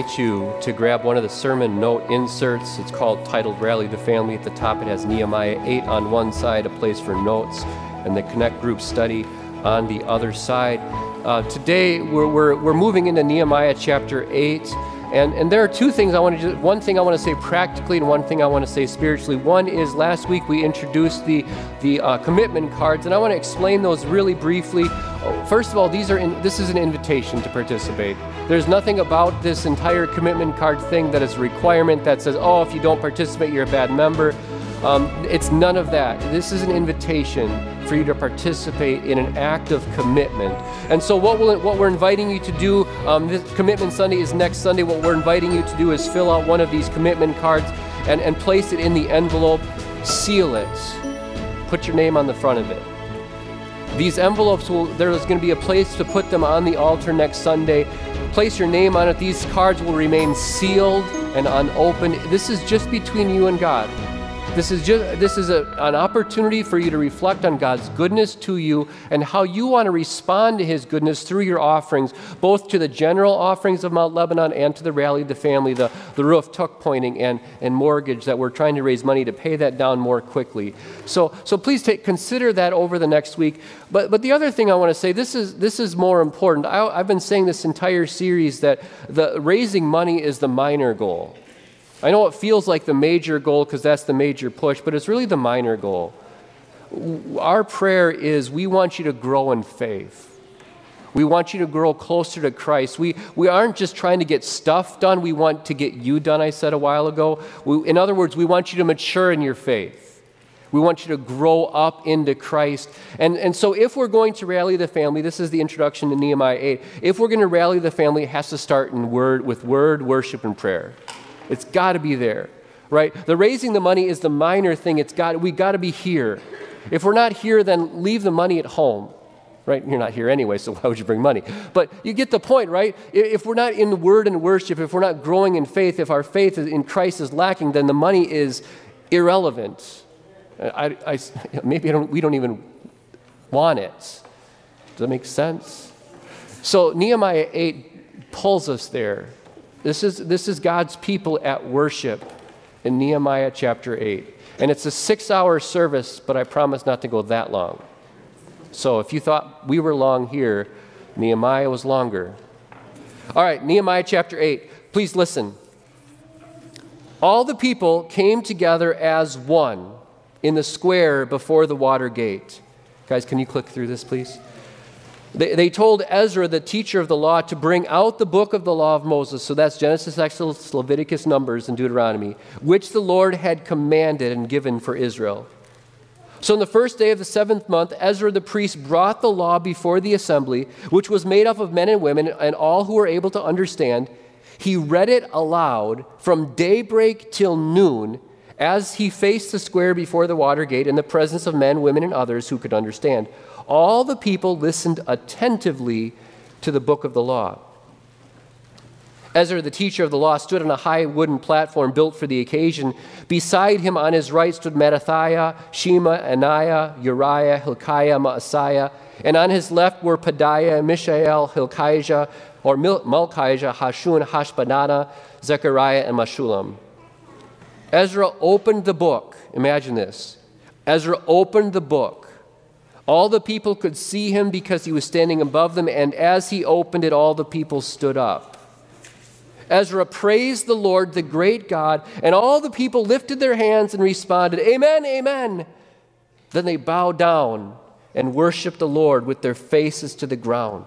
Invite you to grab one of the sermon note inserts. It's called titled Rally the Family. At the top, it has Nehemiah 8 on one side, a place for notes, and the Connect Group study on the other side. Uh, today, we're, we're, we're moving into Nehemiah chapter 8. And, and there are two things I want to do. One thing I want to say practically, and one thing I want to say spiritually. One is last week we introduced the, the uh, commitment cards, and I want to explain those really briefly. First of all, these are in, this is an invitation to participate. There's nothing about this entire commitment card thing that is a requirement that says, oh, if you don't participate, you're a bad member. Um, it's none of that. This is an invitation for you to participate in an act of commitment. And so, what, we'll, what we're inviting you to do, um, this Commitment Sunday is next Sunday. What we're inviting you to do is fill out one of these commitment cards and, and place it in the envelope, seal it, put your name on the front of it. These envelopes will, there's going to be a place to put them on the altar next Sunday. Place your name on it. These cards will remain sealed and unopened. This is just between you and God. This is just this is a, an opportunity for you to reflect on God's goodness to you and how you want to respond to his goodness through your offerings, both to the general offerings of Mount Lebanon and to the rally the family, the, the roof tuck pointing and, and mortgage that we're trying to raise money to pay that down more quickly. So so please take consider that over the next week. But but the other thing I want to say, this is this is more important. I, I've been saying this entire series that the raising money is the minor goal. I know it feels like the major goal because that's the major push, but it's really the minor goal. Our prayer is we want you to grow in faith. We want you to grow closer to Christ. We, we aren't just trying to get stuff done, we want to get you done, I said a while ago. We, in other words, we want you to mature in your faith. We want you to grow up into Christ. And, and so, if we're going to rally the family, this is the introduction to Nehemiah 8. If we're going to rally the family, it has to start in word, with word, worship, and prayer. It's got to be there, right? The raising the money is the minor thing. It's got we got to be here. If we're not here, then leave the money at home. Right? You're not here anyway, so why would you bring money? But you get the point, right? If we're not in word and worship, if we're not growing in faith, if our faith in Christ is lacking, then the money is irrelevant. I, I, maybe I don't, we don't even want it. Does that make sense? So Nehemiah 8 pulls us there. This is, this is God's people at worship in Nehemiah chapter 8. And it's a six hour service, but I promise not to go that long. So if you thought we were long here, Nehemiah was longer. All right, Nehemiah chapter 8. Please listen. All the people came together as one in the square before the water gate. Guys, can you click through this, please? They, they told Ezra, the teacher of the law, to bring out the book of the law of Moses. So that's Genesis, Exodus, Leviticus, Numbers, and Deuteronomy, which the Lord had commanded and given for Israel. So, on the first day of the seventh month, Ezra the priest brought the law before the assembly, which was made up of men and women and all who were able to understand. He read it aloud from daybreak till noon as he faced the square before the water gate in the presence of men, women, and others who could understand all the people listened attentively to the book of the law. Ezra, the teacher of the law, stood on a high wooden platform built for the occasion. Beside him on his right stood Mattithiah, Shema, Ananiah, Uriah, Hilkiah, Maaseiah, and on his left were Pedaiah, Mishael, Hilkiah, or Malchijah, Hashum, Hashbaddanah, Zechariah, and Meshullam. Ezra opened the book. Imagine this. Ezra opened the book all the people could see him because he was standing above them, and as he opened it, all the people stood up. Ezra praised the Lord, the great God, and all the people lifted their hands and responded, Amen, Amen. Then they bowed down and worshiped the Lord with their faces to the ground.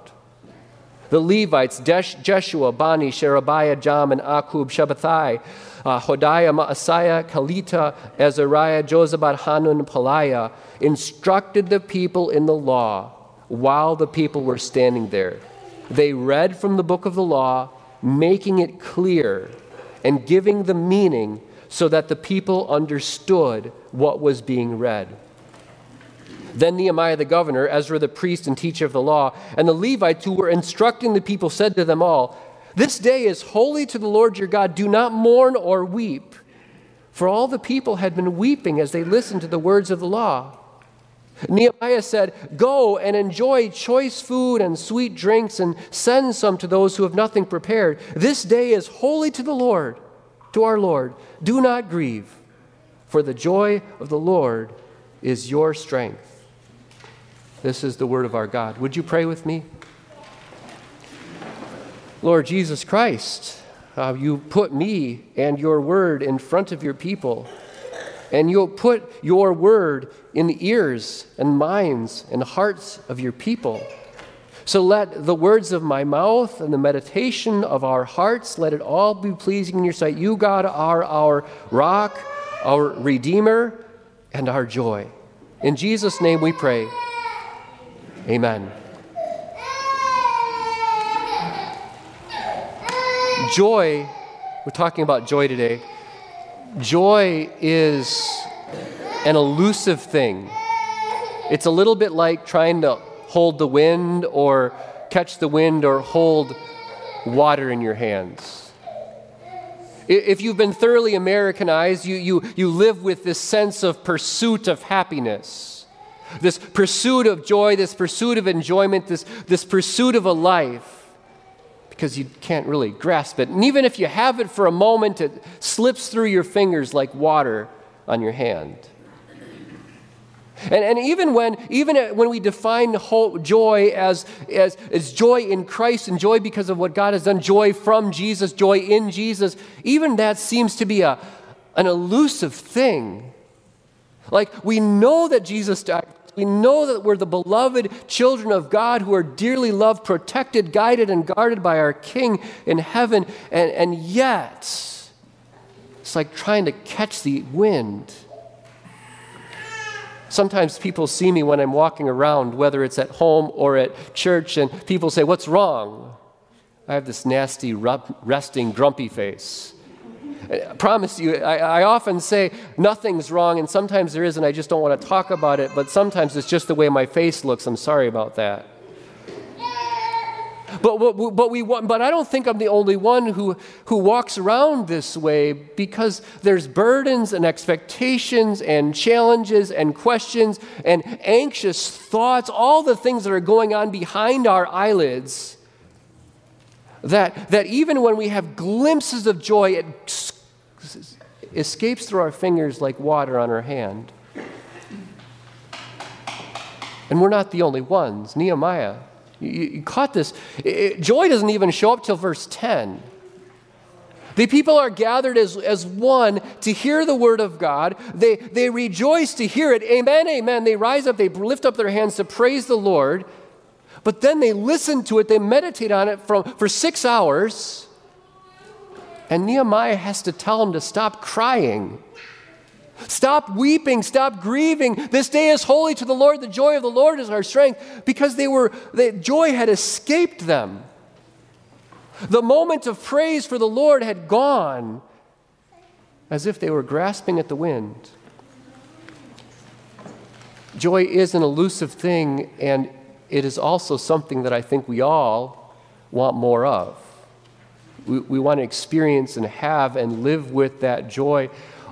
The Levites, Jeshua, Bani, Sherebiah, Jam, and Akkub, Shabbethai, uh, Hodiah, Maaseiah, Kelita, Azariah, Jozabad, Hanun, Pelaiah, instructed the people in the law while the people were standing there. They read from the book of the law, making it clear and giving the meaning so that the people understood what was being read. Then Nehemiah the governor, Ezra the priest and teacher of the law, and the Levites who were instructing the people said to them all, this day is holy to the Lord your God. Do not mourn or weep. For all the people had been weeping as they listened to the words of the law. Nehemiah said, Go and enjoy choice food and sweet drinks and send some to those who have nothing prepared. This day is holy to the Lord, to our Lord. Do not grieve, for the joy of the Lord is your strength. This is the word of our God. Would you pray with me? Lord Jesus Christ, uh, you put me and your word in front of your people, and you'll put your word in the ears and minds and hearts of your people. So let the words of my mouth and the meditation of our hearts, let it all be pleasing in your sight. You, God, are our rock, our redeemer, and our joy. In Jesus' name we pray. Amen. Joy, we're talking about joy today. Joy is an elusive thing. It's a little bit like trying to hold the wind or catch the wind or hold water in your hands. If you've been thoroughly Americanized, you, you, you live with this sense of pursuit of happiness, this pursuit of joy, this pursuit of enjoyment, this, this pursuit of a life because you can't really grasp it. And even if you have it for a moment, it slips through your fingers like water on your hand. And, and even when even when we define hope, joy as, as, as joy in Christ and joy because of what God has done, joy from Jesus, joy in Jesus, even that seems to be a, an elusive thing. Like we know that Jesus died we know that we're the beloved children of God who are dearly loved, protected, guided, and guarded by our King in heaven. And, and yet, it's like trying to catch the wind. Sometimes people see me when I'm walking around, whether it's at home or at church, and people say, What's wrong? I have this nasty, resting, grumpy face. I promise you, I, I, often say nothing's wrong, and sometimes there is, and I just don't want to talk about it, but sometimes it's just the way my face looks. I'm sorry about that. But, but, but, we but I don't think I'm the only one who, who walks around this way because there's burdens and expectations and challenges and questions and anxious thoughts, all the things that are going on behind our eyelids. That, that even when we have glimpses of joy, it escapes through our fingers like water on our hand. And we're not the only ones. Nehemiah, you, you caught this. It, joy doesn't even show up till verse 10. The people are gathered as, as one to hear the word of God. They, they rejoice to hear it. Amen, amen. They rise up, they lift up their hands to praise the Lord. But then they listen to it, they meditate on it from, for six hours. And Nehemiah has to tell them to stop crying. Stop weeping, stop grieving. This day is holy to the Lord. The joy of the Lord is our strength because they were the joy had escaped them. The moment of praise for the Lord had gone as if they were grasping at the wind. Joy is an elusive thing and it is also something that I think we all want more of. We, we want to experience and have and live with that joy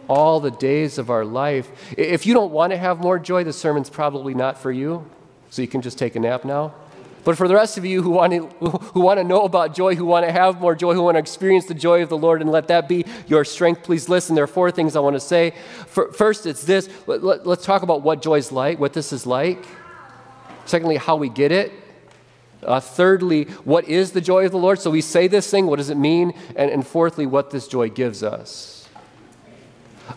all the days of our life. If you don't want to have more joy, the sermon's probably not for you, so you can just take a nap now. But for the rest of you who want, to, who want to know about joy, who want to have more joy, who want to experience the joy of the Lord and let that be your strength, please listen. There are four things I want to say. First, it's this let, us talk about what joy is like, what this is like. Secondly, how we get it. Uh, thirdly, what is the joy of the Lord? So we say this thing, what does it mean? And, and fourthly, what this joy gives us.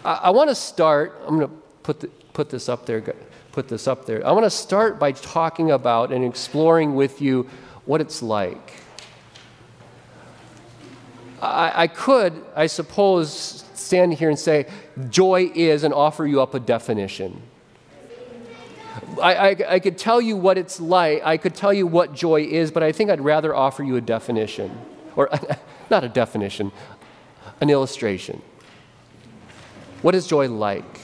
I, I want to start, I'm going to put, put this up there. Put this up there. I want to start by talking about and exploring with you what it's like. I, I could, I suppose, stand here and say, joy is, and offer you up a definition. I, I, I, could tell you what it's like, I could tell you what joy is, but I think I'd rather offer you a definition. Or, not a definition, an illustration. What is joy like?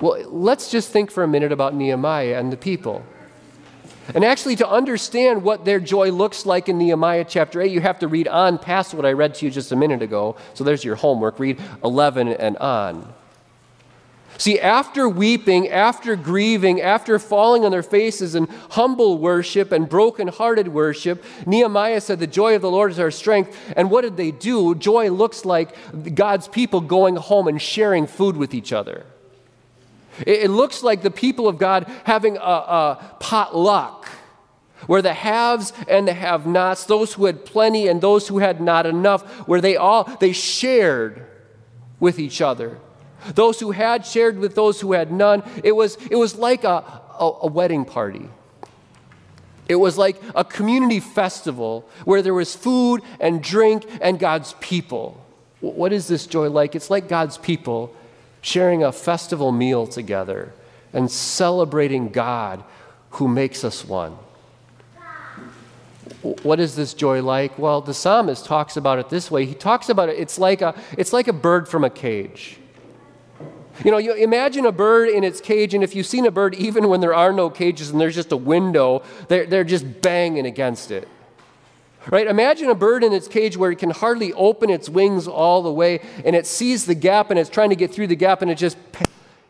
Well, let's just think for a minute about Nehemiah and the people. And actually, to understand what their joy looks like in Nehemiah chapter 8, you have to read on past what I read to you just a minute ago. So there's your homework. Read 11 and on. See, after weeping, after grieving, after falling on their faces in humble worship and broken-hearted worship, Nehemiah said, The joy of the Lord is our strength. And what did they do? Joy looks like God's people going home and sharing food with each other. It, looks like the people of God having a, a potluck where the haves and the have nots, those who had plenty and those who had not enough, where they all they shared with each other. Those who had shared with those who had none. It was, it was like a, a, a wedding party. It was like a community festival where there was food and drink and God's people. What is this joy like? It's like God's people sharing a festival meal together and celebrating God who makes us one. What is this joy like? Well, the psalmist talks about it this way. He talks about it, it's like a, it's like a bird from a cage. You know, you imagine a bird in its cage, and if you've seen a bird, even when there are no cages and there's just a window, they're, they're just banging against it. Right? Imagine a bird in its cage where it can hardly open its wings all the way, and it sees the gap and it's trying to get through the gap, and it just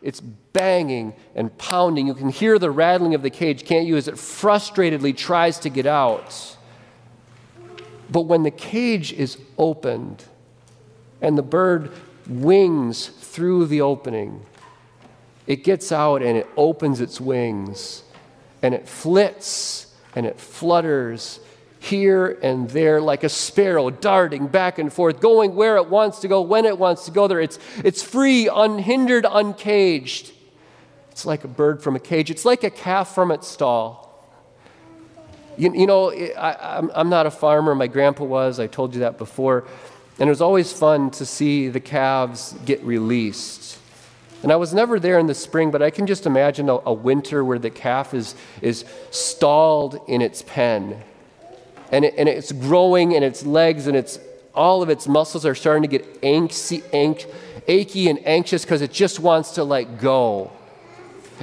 it's banging and pounding. You can hear the rattling of the cage, can't you, as it frustratedly tries to get out. But when the cage is opened and the bird wings through the opening. It gets out and it opens its wings and it flits and it flutters here and there like a sparrow darting back and forth, going where it wants to go, when it wants to go there. It's, it's free, unhindered, uncaged. It's like a bird from a cage, it's like a calf from its stall. You, you know, I, I'm, I'm not a farmer, my grandpa was, I told you that before. And it was always fun to see the calves get released. And I was never there in the spring, but I can just imagine a, a winter where the calf is, is stalled in its pen. And, it, and it's growing and its legs, and it's, all of its muscles are starting to get anxy, anx, achy and anxious because it just wants to let go.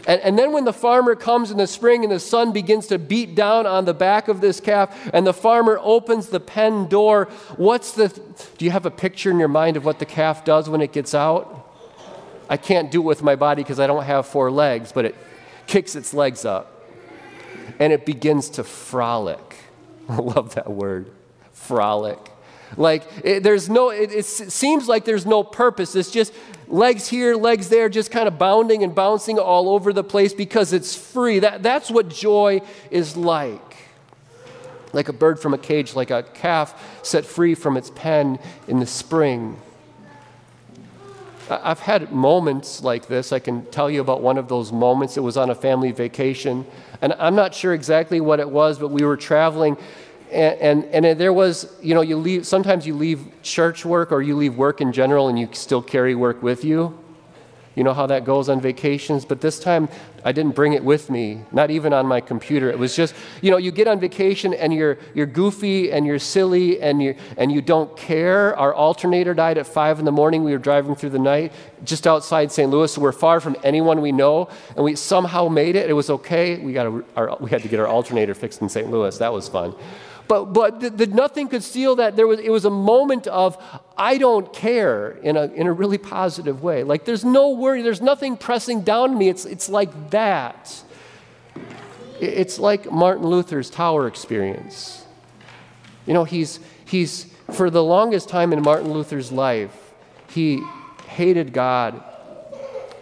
And, and, then when the farmer comes in the spring and the sun begins to beat down on the back of this calf, and the farmer opens the pen door, what's the. Do you have a picture in your mind of what the calf does when it gets out? I can't do it with my body because I don't have four legs, but it kicks its legs up and it begins to frolic. I love that word frolic. Like, it, there's no, it, it, seems like there's no purpose. It's just legs here, legs there, just kind of bounding and bouncing all over the place because it's free. That, that's what joy is like. Like a bird from a cage, like a calf set free from its pen in the spring. I've had moments like this. I can tell you about one of those moments. It was on a family vacation. And I'm not sure exactly what it was, but we were traveling and, and, and, there was, you know, you leave, sometimes you leave church work or you leave work in general and you still carry work with you. You know how that goes on vacations? But this time I didn't bring it with me, not even on my computer. It was just, you know, you get on vacation and you're, you're goofy and you're silly and, you and you don't care. Our alternator died at 5 in the morning. We were driving through the night just outside St. Louis, so we're far from anyone we know. And we somehow made it. It was okay. We, got a, our, we had to get our alternator fixed in St. Louis. That was fun. But, but the, the, nothing could steal that. There was, it was a moment of, I don't care in a, in a really positive way. Like there's no worry, there's nothing pressing down me. It's, it's like that. It's like Martin Luther's tower experience. You know, he's, he's, for the longest time in Martin Luther's life, he hated God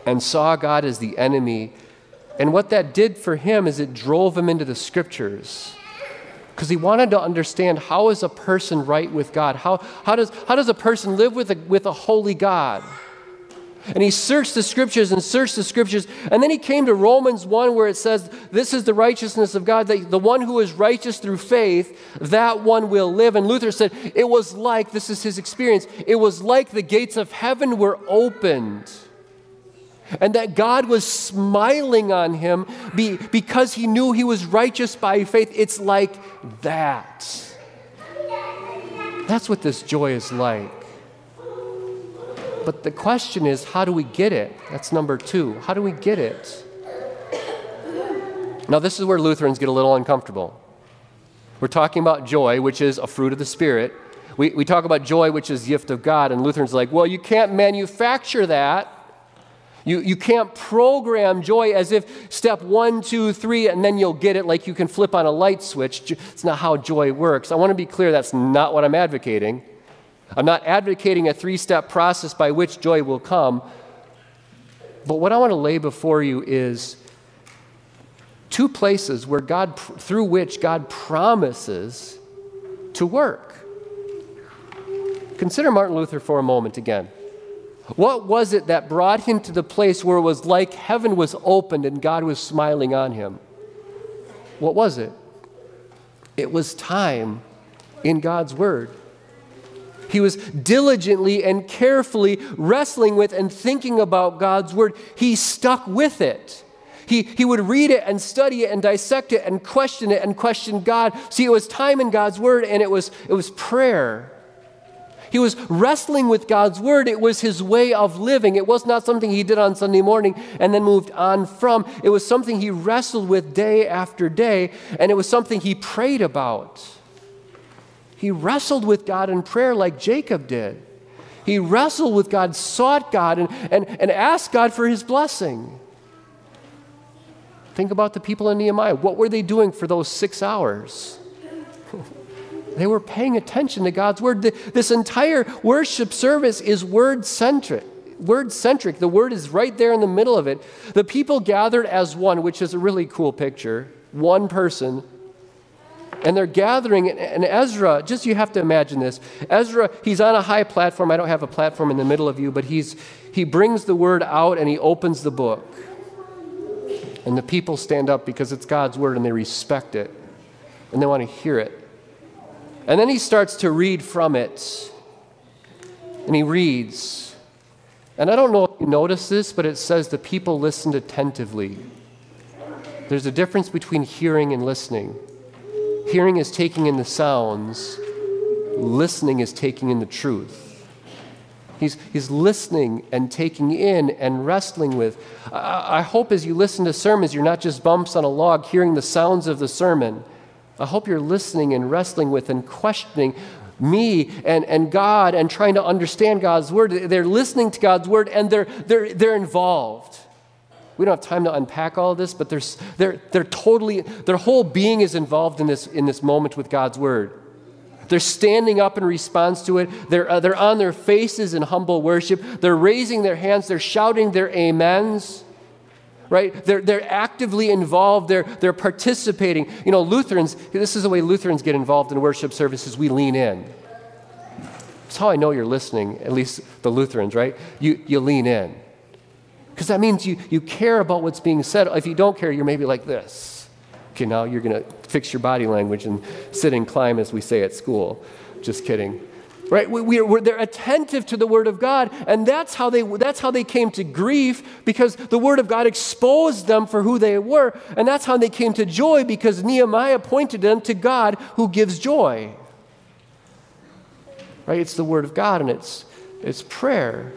and saw God as the enemy. And what that did for him is it drove him into the scriptures because he wanted to understand how is a person right with God? How, how, does, how does a person live with a, with a holy God? And he searched the scriptures and searched the scriptures. And then he came to Romans 1 where it says, This is the righteousness of God, that the one who is righteous through faith, that one will live. And Luther said, It was like, this is his experience, it was like the gates of heaven were opened and that God was smiling on him be, because he knew he was righteous by faith. It's like that. That's what this joy is like. But the question is, how do we get it? That's number two. How do we get it? Now, this is where Lutherans get a little uncomfortable. We're talking about joy, which is a fruit of the Spirit. We, we talk about joy, which is gift of God, and Lutherans like, well, you can't manufacture that. You, you can't program joy as if step one, two, three, and then you'll get it like you can flip on a light switch. It's not how joy works. I want to be clear that's not what I'm advocating. I'm not advocating a three step process by which joy will come. But what I want to lay before you is two places where God, through which God promises to work. Consider Martin Luther for a moment again. What was it that brought him to the place where it was like heaven was opened and God was smiling on him? What was it? It was time in God's Word. He was diligently and carefully wrestling with and thinking about God's Word. He stuck with it. He, he would read it and study it and dissect it and question it and question God. See, it was time in God's Word and it was, it was prayer. He was wrestling with God's word. It was his way of living. It was not something he did on Sunday morning and then moved on from. It was something he wrestled with day after day, and it was something he prayed about. He wrestled with God in prayer like Jacob did. He wrestled with God, sought God, and, and, and asked God for his blessing. Think about the people in Nehemiah. What were they doing for those six hours? They were paying attention to God's word. This entire worship service is word centric. Word centric. The word is right there in the middle of it. The people gathered as one, which is a really cool picture. One person. And they're gathering, and Ezra, just you have to imagine this. Ezra, he's on a high platform. I don't have a platform in the middle of you, but he's, he brings the word out and he opens the book. And the people stand up because it's God's word and they respect it and they want to hear it. And then he starts to read from it. And he reads. And I don't know if you notice this, but it says the people listened attentively. There's a difference between hearing and listening. Hearing is taking in the sounds, listening is taking in the truth. He's, he's listening and taking in and wrestling with. I, I hope as you listen to sermons, you're not just bumps on a log hearing the sounds of the sermon I hope you're listening and wrestling with and questioning me and, and God and trying to understand God's word. They're listening to God's word and they're, they're, they're involved. We don't have time to unpack all this, but they're, they're, they're totally, their whole being is involved in this, in this moment with God's word. They're standing up in response to it. They're, uh, they're on their faces in humble worship. They're raising their hands. They're shouting their amens right? They're, they're actively involved, they're, they're participating. You know, Lutherans, this is the way Lutherans get involved in worship services, we lean in. That's how I know you're listening, at least the Lutherans, right? You, you lean in. Because that means you, you care about what's being said. If you don't care, you're maybe like this. Okay, now you're going to fix your body language and sit and climb, as we say at school. Just kidding right? We, we are, they're attentive to the word of god and that's how they that's how they came to grief because the word of god exposed them for who they were and that's how they came to joy because nehemiah pointed them to god who gives joy. Right? It's the word of god and it's it's prayer.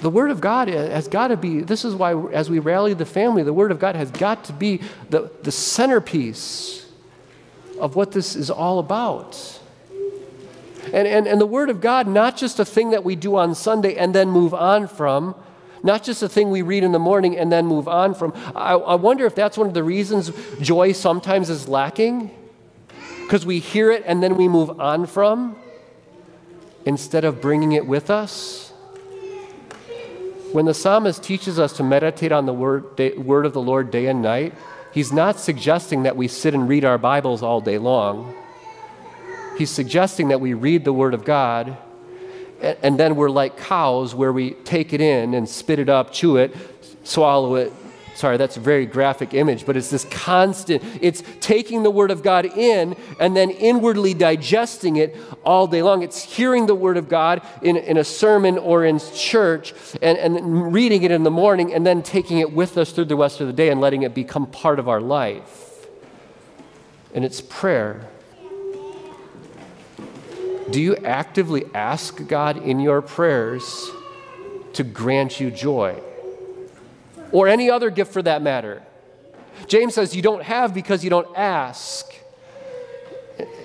The Word of God has got to be, this is why, as we rally the family, the Word of God has got to be the, the centerpiece of what this is all about. And, and, and the Word of God, not just a thing that we do on Sunday and then move on from, not just a thing we read in the morning and then move on from. I, I wonder if that's one of the reasons joy sometimes is lacking, because we hear it and then we move on from instead of bringing it with us. When the psalmist teaches us to meditate on the word, day, word of the Lord day and night, He's not suggesting that we sit and read our Bibles all day long. He's suggesting that we read the Word of God and then we're like cows where we take it in and spit it up, chew it, swallow it, Sorry, that's a very graphic image, but it's this constant, it's taking the Word of God in and then inwardly digesting it all day long. It's hearing the Word of God in, in a sermon or in church and, and reading it in the morning and then taking it with us through the rest of the day and letting it become part of our life. And it's prayer. Do you actively ask God in your prayers to grant you joy? Or any other gift for that matter. James says you don't have because you don't ask.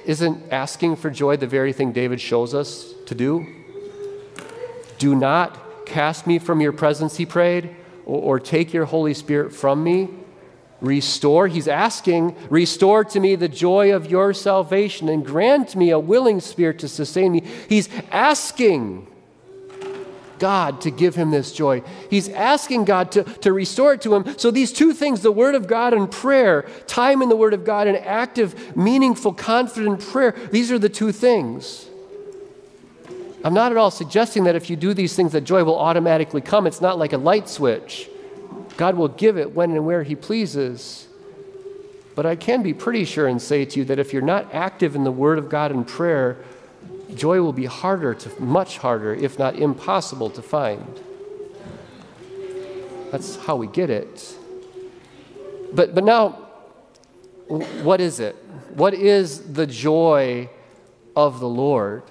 Isn't asking for joy the very thing David shows us to do? Do not cast me from your presence, he prayed, or, or take your Holy Spirit from me. Restore, he's asking, restore to me the joy of your salvation and grant me a willing spirit to sustain me. He's asking God to give him this joy. He's asking God to, to restore it to him. So, these two things the Word of God and prayer, time in the Word of God and active, meaningful, confident prayer these are the two things. I'm not at all suggesting that if you do these things, that joy will automatically come. It's not like a light switch. God will give it when and where He pleases. But I can be pretty sure and say to you that if you're not active in the Word of God and prayer, joy will be harder to, much harder, if not impossible, to find. That's how we get it. But, but now, what is it? What is the joy of the Lord?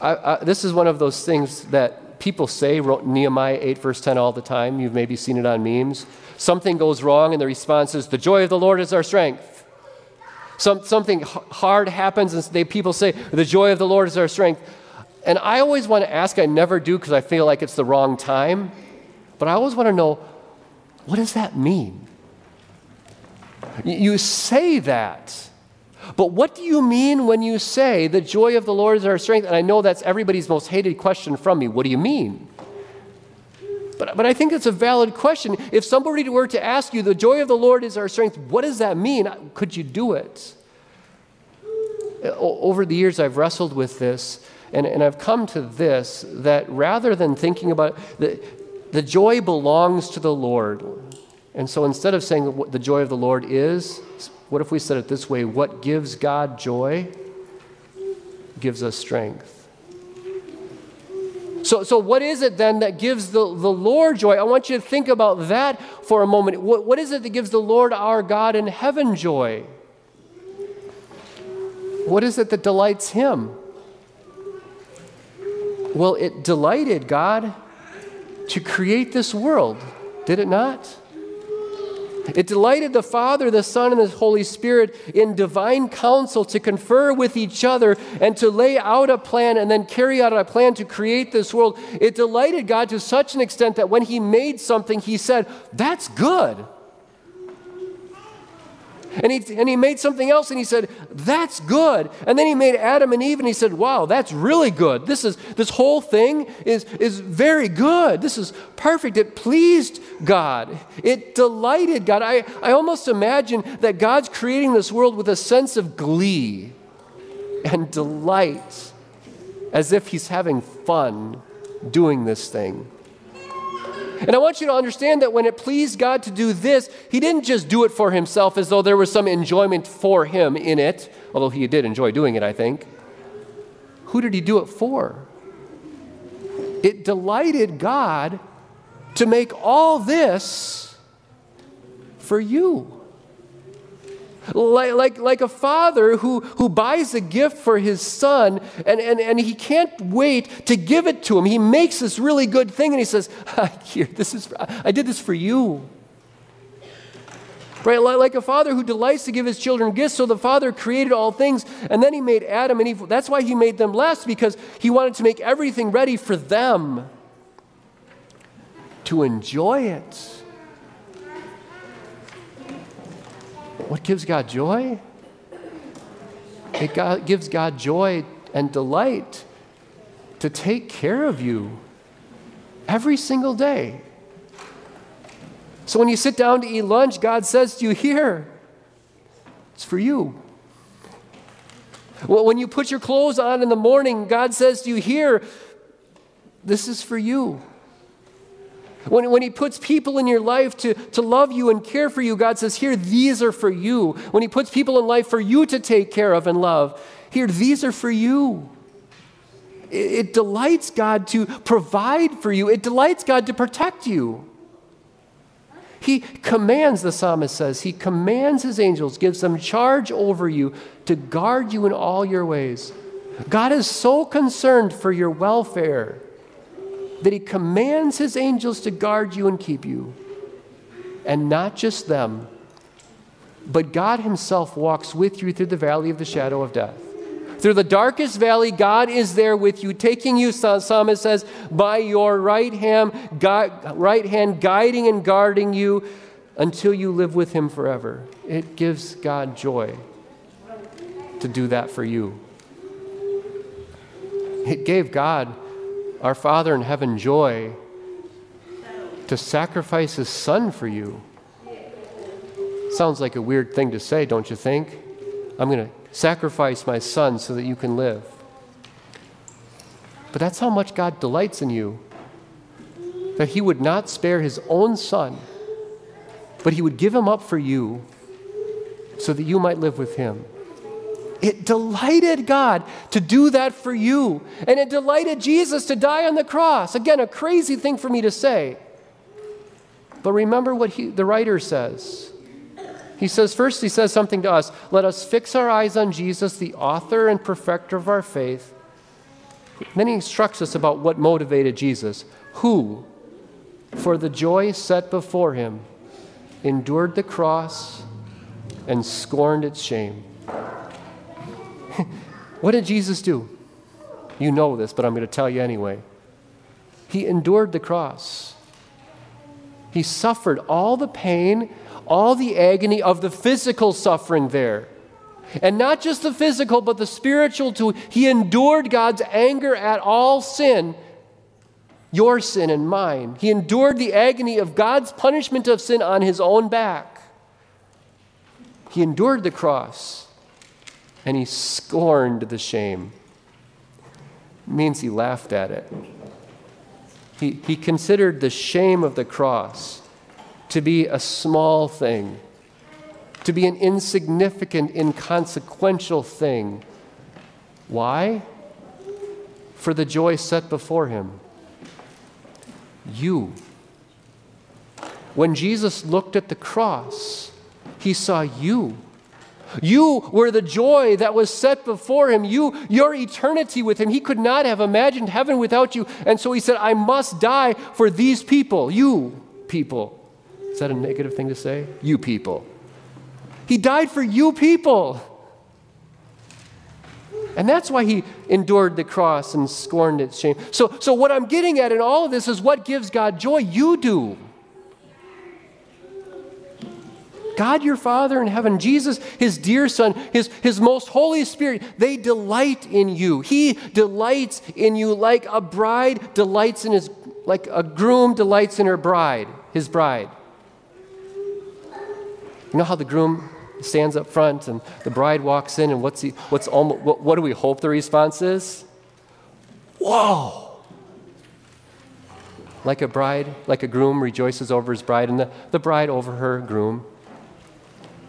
I, I, this is one of those things that people say Nehemiah 8, verse 10 all the time. You've maybe seen it on memes. Something goes wrong, and the response is, The joy of the Lord is our strength. Some, something hard happens, and they, people say, The joy of the Lord is our strength. And I always want to ask, I never do because I feel like it's the wrong time, but I always want to know, what does that mean? You say that. But what do you mean when you say, the joy of the Lord is our strength? And I know that's everybody's most hated question from me. What do you mean? But, but I think it's a valid question. If somebody were to ask you, the joy of the Lord is our strength, what does that mean? Could you do it? Over the years, I've wrestled with this, and, and I've come to this that rather than thinking about the, the joy belongs to the Lord. And so instead of saying what the joy of the Lord is, what if we said it this way? What gives God joy gives us strength. So, so what is it then that gives the, the Lord joy? I want you to think about that for a moment. What, what is it that gives the Lord our God in heaven joy? What is it that delights Him? Well, it delighted God to create this world, did it not? It delighted the Father, the Son, and the Holy Spirit in divine counsel to confer with each other and to lay out a plan and then carry out a plan to create this world. It delighted God to such an extent that when He made something, He said, That's good. And he, and he made something else and he said, That's good. And then he made Adam and Eve and he said, Wow, that's really good. This, is, this whole thing is, is very good. This is perfect. It pleased God, it delighted God. I, I almost imagine that God's creating this world with a sense of glee and delight, as if he's having fun doing this thing. And I want you to understand that when it pleased God to do this, He didn't just do it for Himself as though there was some enjoyment for Him in it, although He did enjoy doing it, I think. Who did He do it for? It delighted God to make all this for you. Like, like, like a father who, who buys a gift for his son and, and, and he can't wait to give it to him. He makes this really good thing and he says, Here, this is, I did this for you. Right? Like a father who delights to give his children gifts. So the father created all things and then he made Adam and Eve. That's why he made them last because he wanted to make everything ready for them to enjoy it. What gives God joy? It God, gives God joy and delight to take care of you every single day. So when you sit down to eat lunch, God says to you, Here, it's for you. Well, when you put your clothes on in the morning, God says to you, Here, this is for you. When, when He puts people in your life to, to love you and care for you, God says, Here, these are for you. When He puts people in life for you to take care of and love, here, these are for you. It, it delights God to provide for you, it delights God to protect you. He commands, the psalmist says, He commands His angels, gives them charge over you to guard you in all your ways. God is so concerned for your welfare that he commands his angels to guard you and keep you. And not just them, but God himself walks with you through the valley of the shadow of death, Through the darkest valley, God is there with you, taking you, Psalmist says, by your right hand, right hand, guiding and guarding you until you live with Him forever. It gives God joy to do that for you. It gave God, our Father in heaven, joy to sacrifice His Son for you. Sounds like a weird thing to say, don't you think? I'm going to sacrifice my son so that you can live. But that's how much God delights in you. That he would not spare his own son, but he would give him up for you so that you might live with him. It delighted God to do that for you. And it delighted Jesus to die on the cross. Again, a crazy thing for me to say. But remember what he, the writer says he says, first, he says something to us let us fix our eyes on Jesus, the author and perfecter of our faith. then he instructs us about what motivated Jesus, who, for the joy set before him, endured the cross and scorned its shame. what did Jesus do? You know this, but I'm going to tell you anyway. He endured the cross. He suffered all the pain all the agony of the physical suffering there. And not just the physical, but the spiritual too. He endured God's anger at all sin, your sin and mine. He endured the agony of God's punishment of sin on his own back. He endured the cross and he scorned the shame. It means he laughed at it. He, he considered the shame of the cross to be a small thing, to be an insignificant, inconsequential thing. Why? For the joy set before him. You. When Jesus looked at the cross, he saw you. You were the joy that was set before him. You, your eternity with him. He could not have imagined heaven without you. And so he said, I must die for these people, you people. Is that a negative thing to say? You people. He died for you people. And that's why he endured the cross and scorned its shame. So, so what I'm getting at in all of this is what gives God joy? You do. God your Father in heaven, Jesus, his dear Son, his, his most Holy Spirit, they delight in you. He delights in you like a bride delights in his, like a groom delights in her bride, his bride. You know how the groom stands up front and the bride walks in, and what's, he, what's almost, what, what do we hope the response is? Whoa! Like a bride, like a groom rejoices over his bride, and the, the bride over her groom.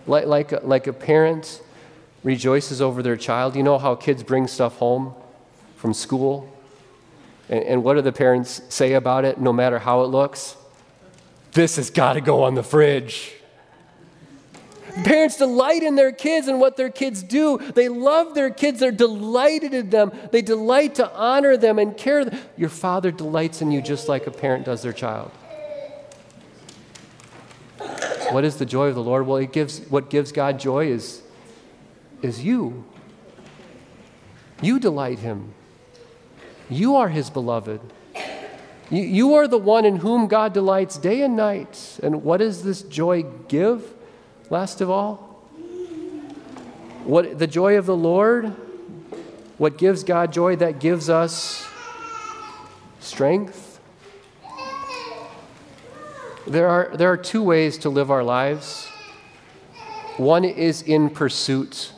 Like, like, a, like a parent rejoices over their child. You know how kids bring stuff home from school? And, and what do the parents say about it, no matter how it looks? This has got to go on the fridge. Parents delight in their kids and what their kids do. They love their kids. They're delighted in them. They delight to honor them and care. Your father delights in you just like a parent does their child. What is the joy of the Lord? Well, it gives, what gives God joy is, is you. You delight him. You are his beloved. You, are the one in whom God delights day and night. And what does this joy give? last of all? What the joy of the Lord, what gives God joy, that gives us strength. There are, there are two ways to live our lives. One is in pursuit.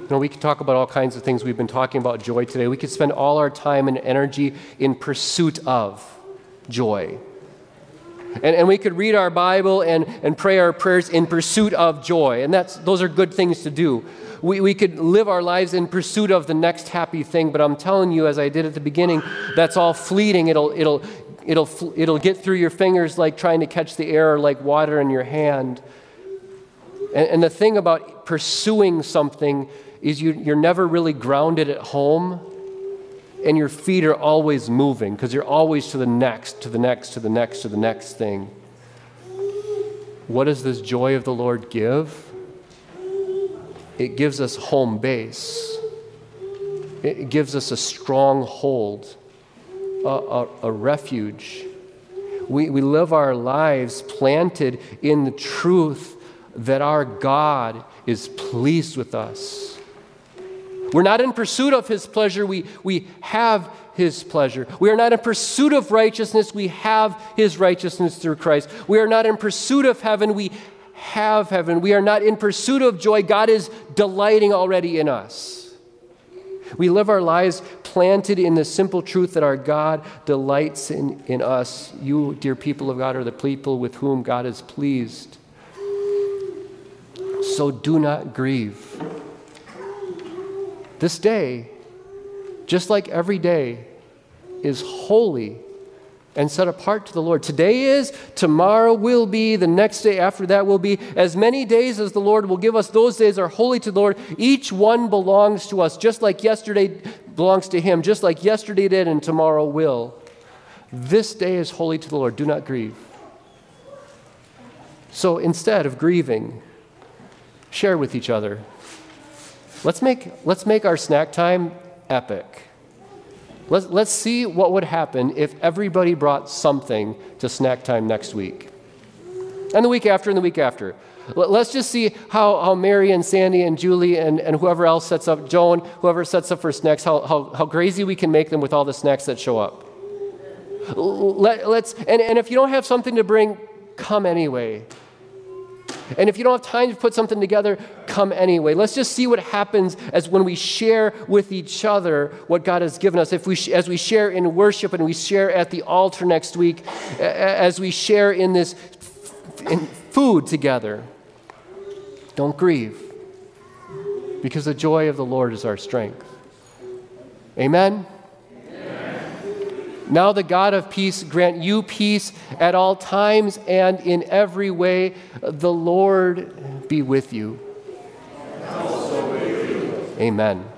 You know, we could talk about all kinds of things. We've been talking about joy today. We could spend all our time and energy in pursuit of joy. And, and we could read our Bible and, and pray our prayers in pursuit of joy. And that's, those are good things to do. We, we could live our lives in pursuit of the next happy thing, but I'm telling you, as I did at the beginning, that's all fleeting. It'll, it'll, it'll, it'll get through your fingers like trying to catch the air, like water in your hand. And, and the thing about pursuing something is you, you're never really grounded at home and your feet are always moving because you're always to the next, to the next, to the next, to the next thing. What does this joy of the Lord give? it gives us home base, it gives us a stronghold, a, a, a refuge. We, we live our lives planted in the truth that our God is pleased with us. We're not in pursuit of His pleasure, we, we have His pleasure. We are not in pursuit of righteousness, we have His righteousness through Christ. We are not in pursuit of heaven, we have heaven. We are not in pursuit of joy, God is delighting already in us. We live our lives planted in the simple truth that our God delights in, in us. You, dear people of God, are the people with whom God is pleased. So do not grieve. This day, just like every day, is holy and set apart to the Lord. Today is, tomorrow will be, the next day after that will be. As many days as the Lord will give us, those days are holy to the Lord. Each one belongs to us, just like yesterday belongs to Him, just like yesterday did and tomorrow will. This day is holy to the Lord. Do not grieve. So instead of grieving, share with each other. Let's make, let's make our snack time epic. Let's, let's see what would happen if everybody brought something to snack time next week. And the week after, and the week after. Let's just see how, how Mary and Sandy and Julie and, and whoever else sets up, Joan, whoever sets up for snacks, how, how, how crazy we can make them with all the snacks that show up. Let, let's, and, and if you don't have something to bring, come anyway. And if you don't have time to put something together, come anyway. Let's just see what happens as when we share with each other what God has given us. If we, as we share in worship and we share at the altar next week, as we share in this in food together, don't grieve, because the joy of the Lord is our strength. Amen. Now, the God of peace grant you peace at all times and in every way. The Lord be. With you. Amen.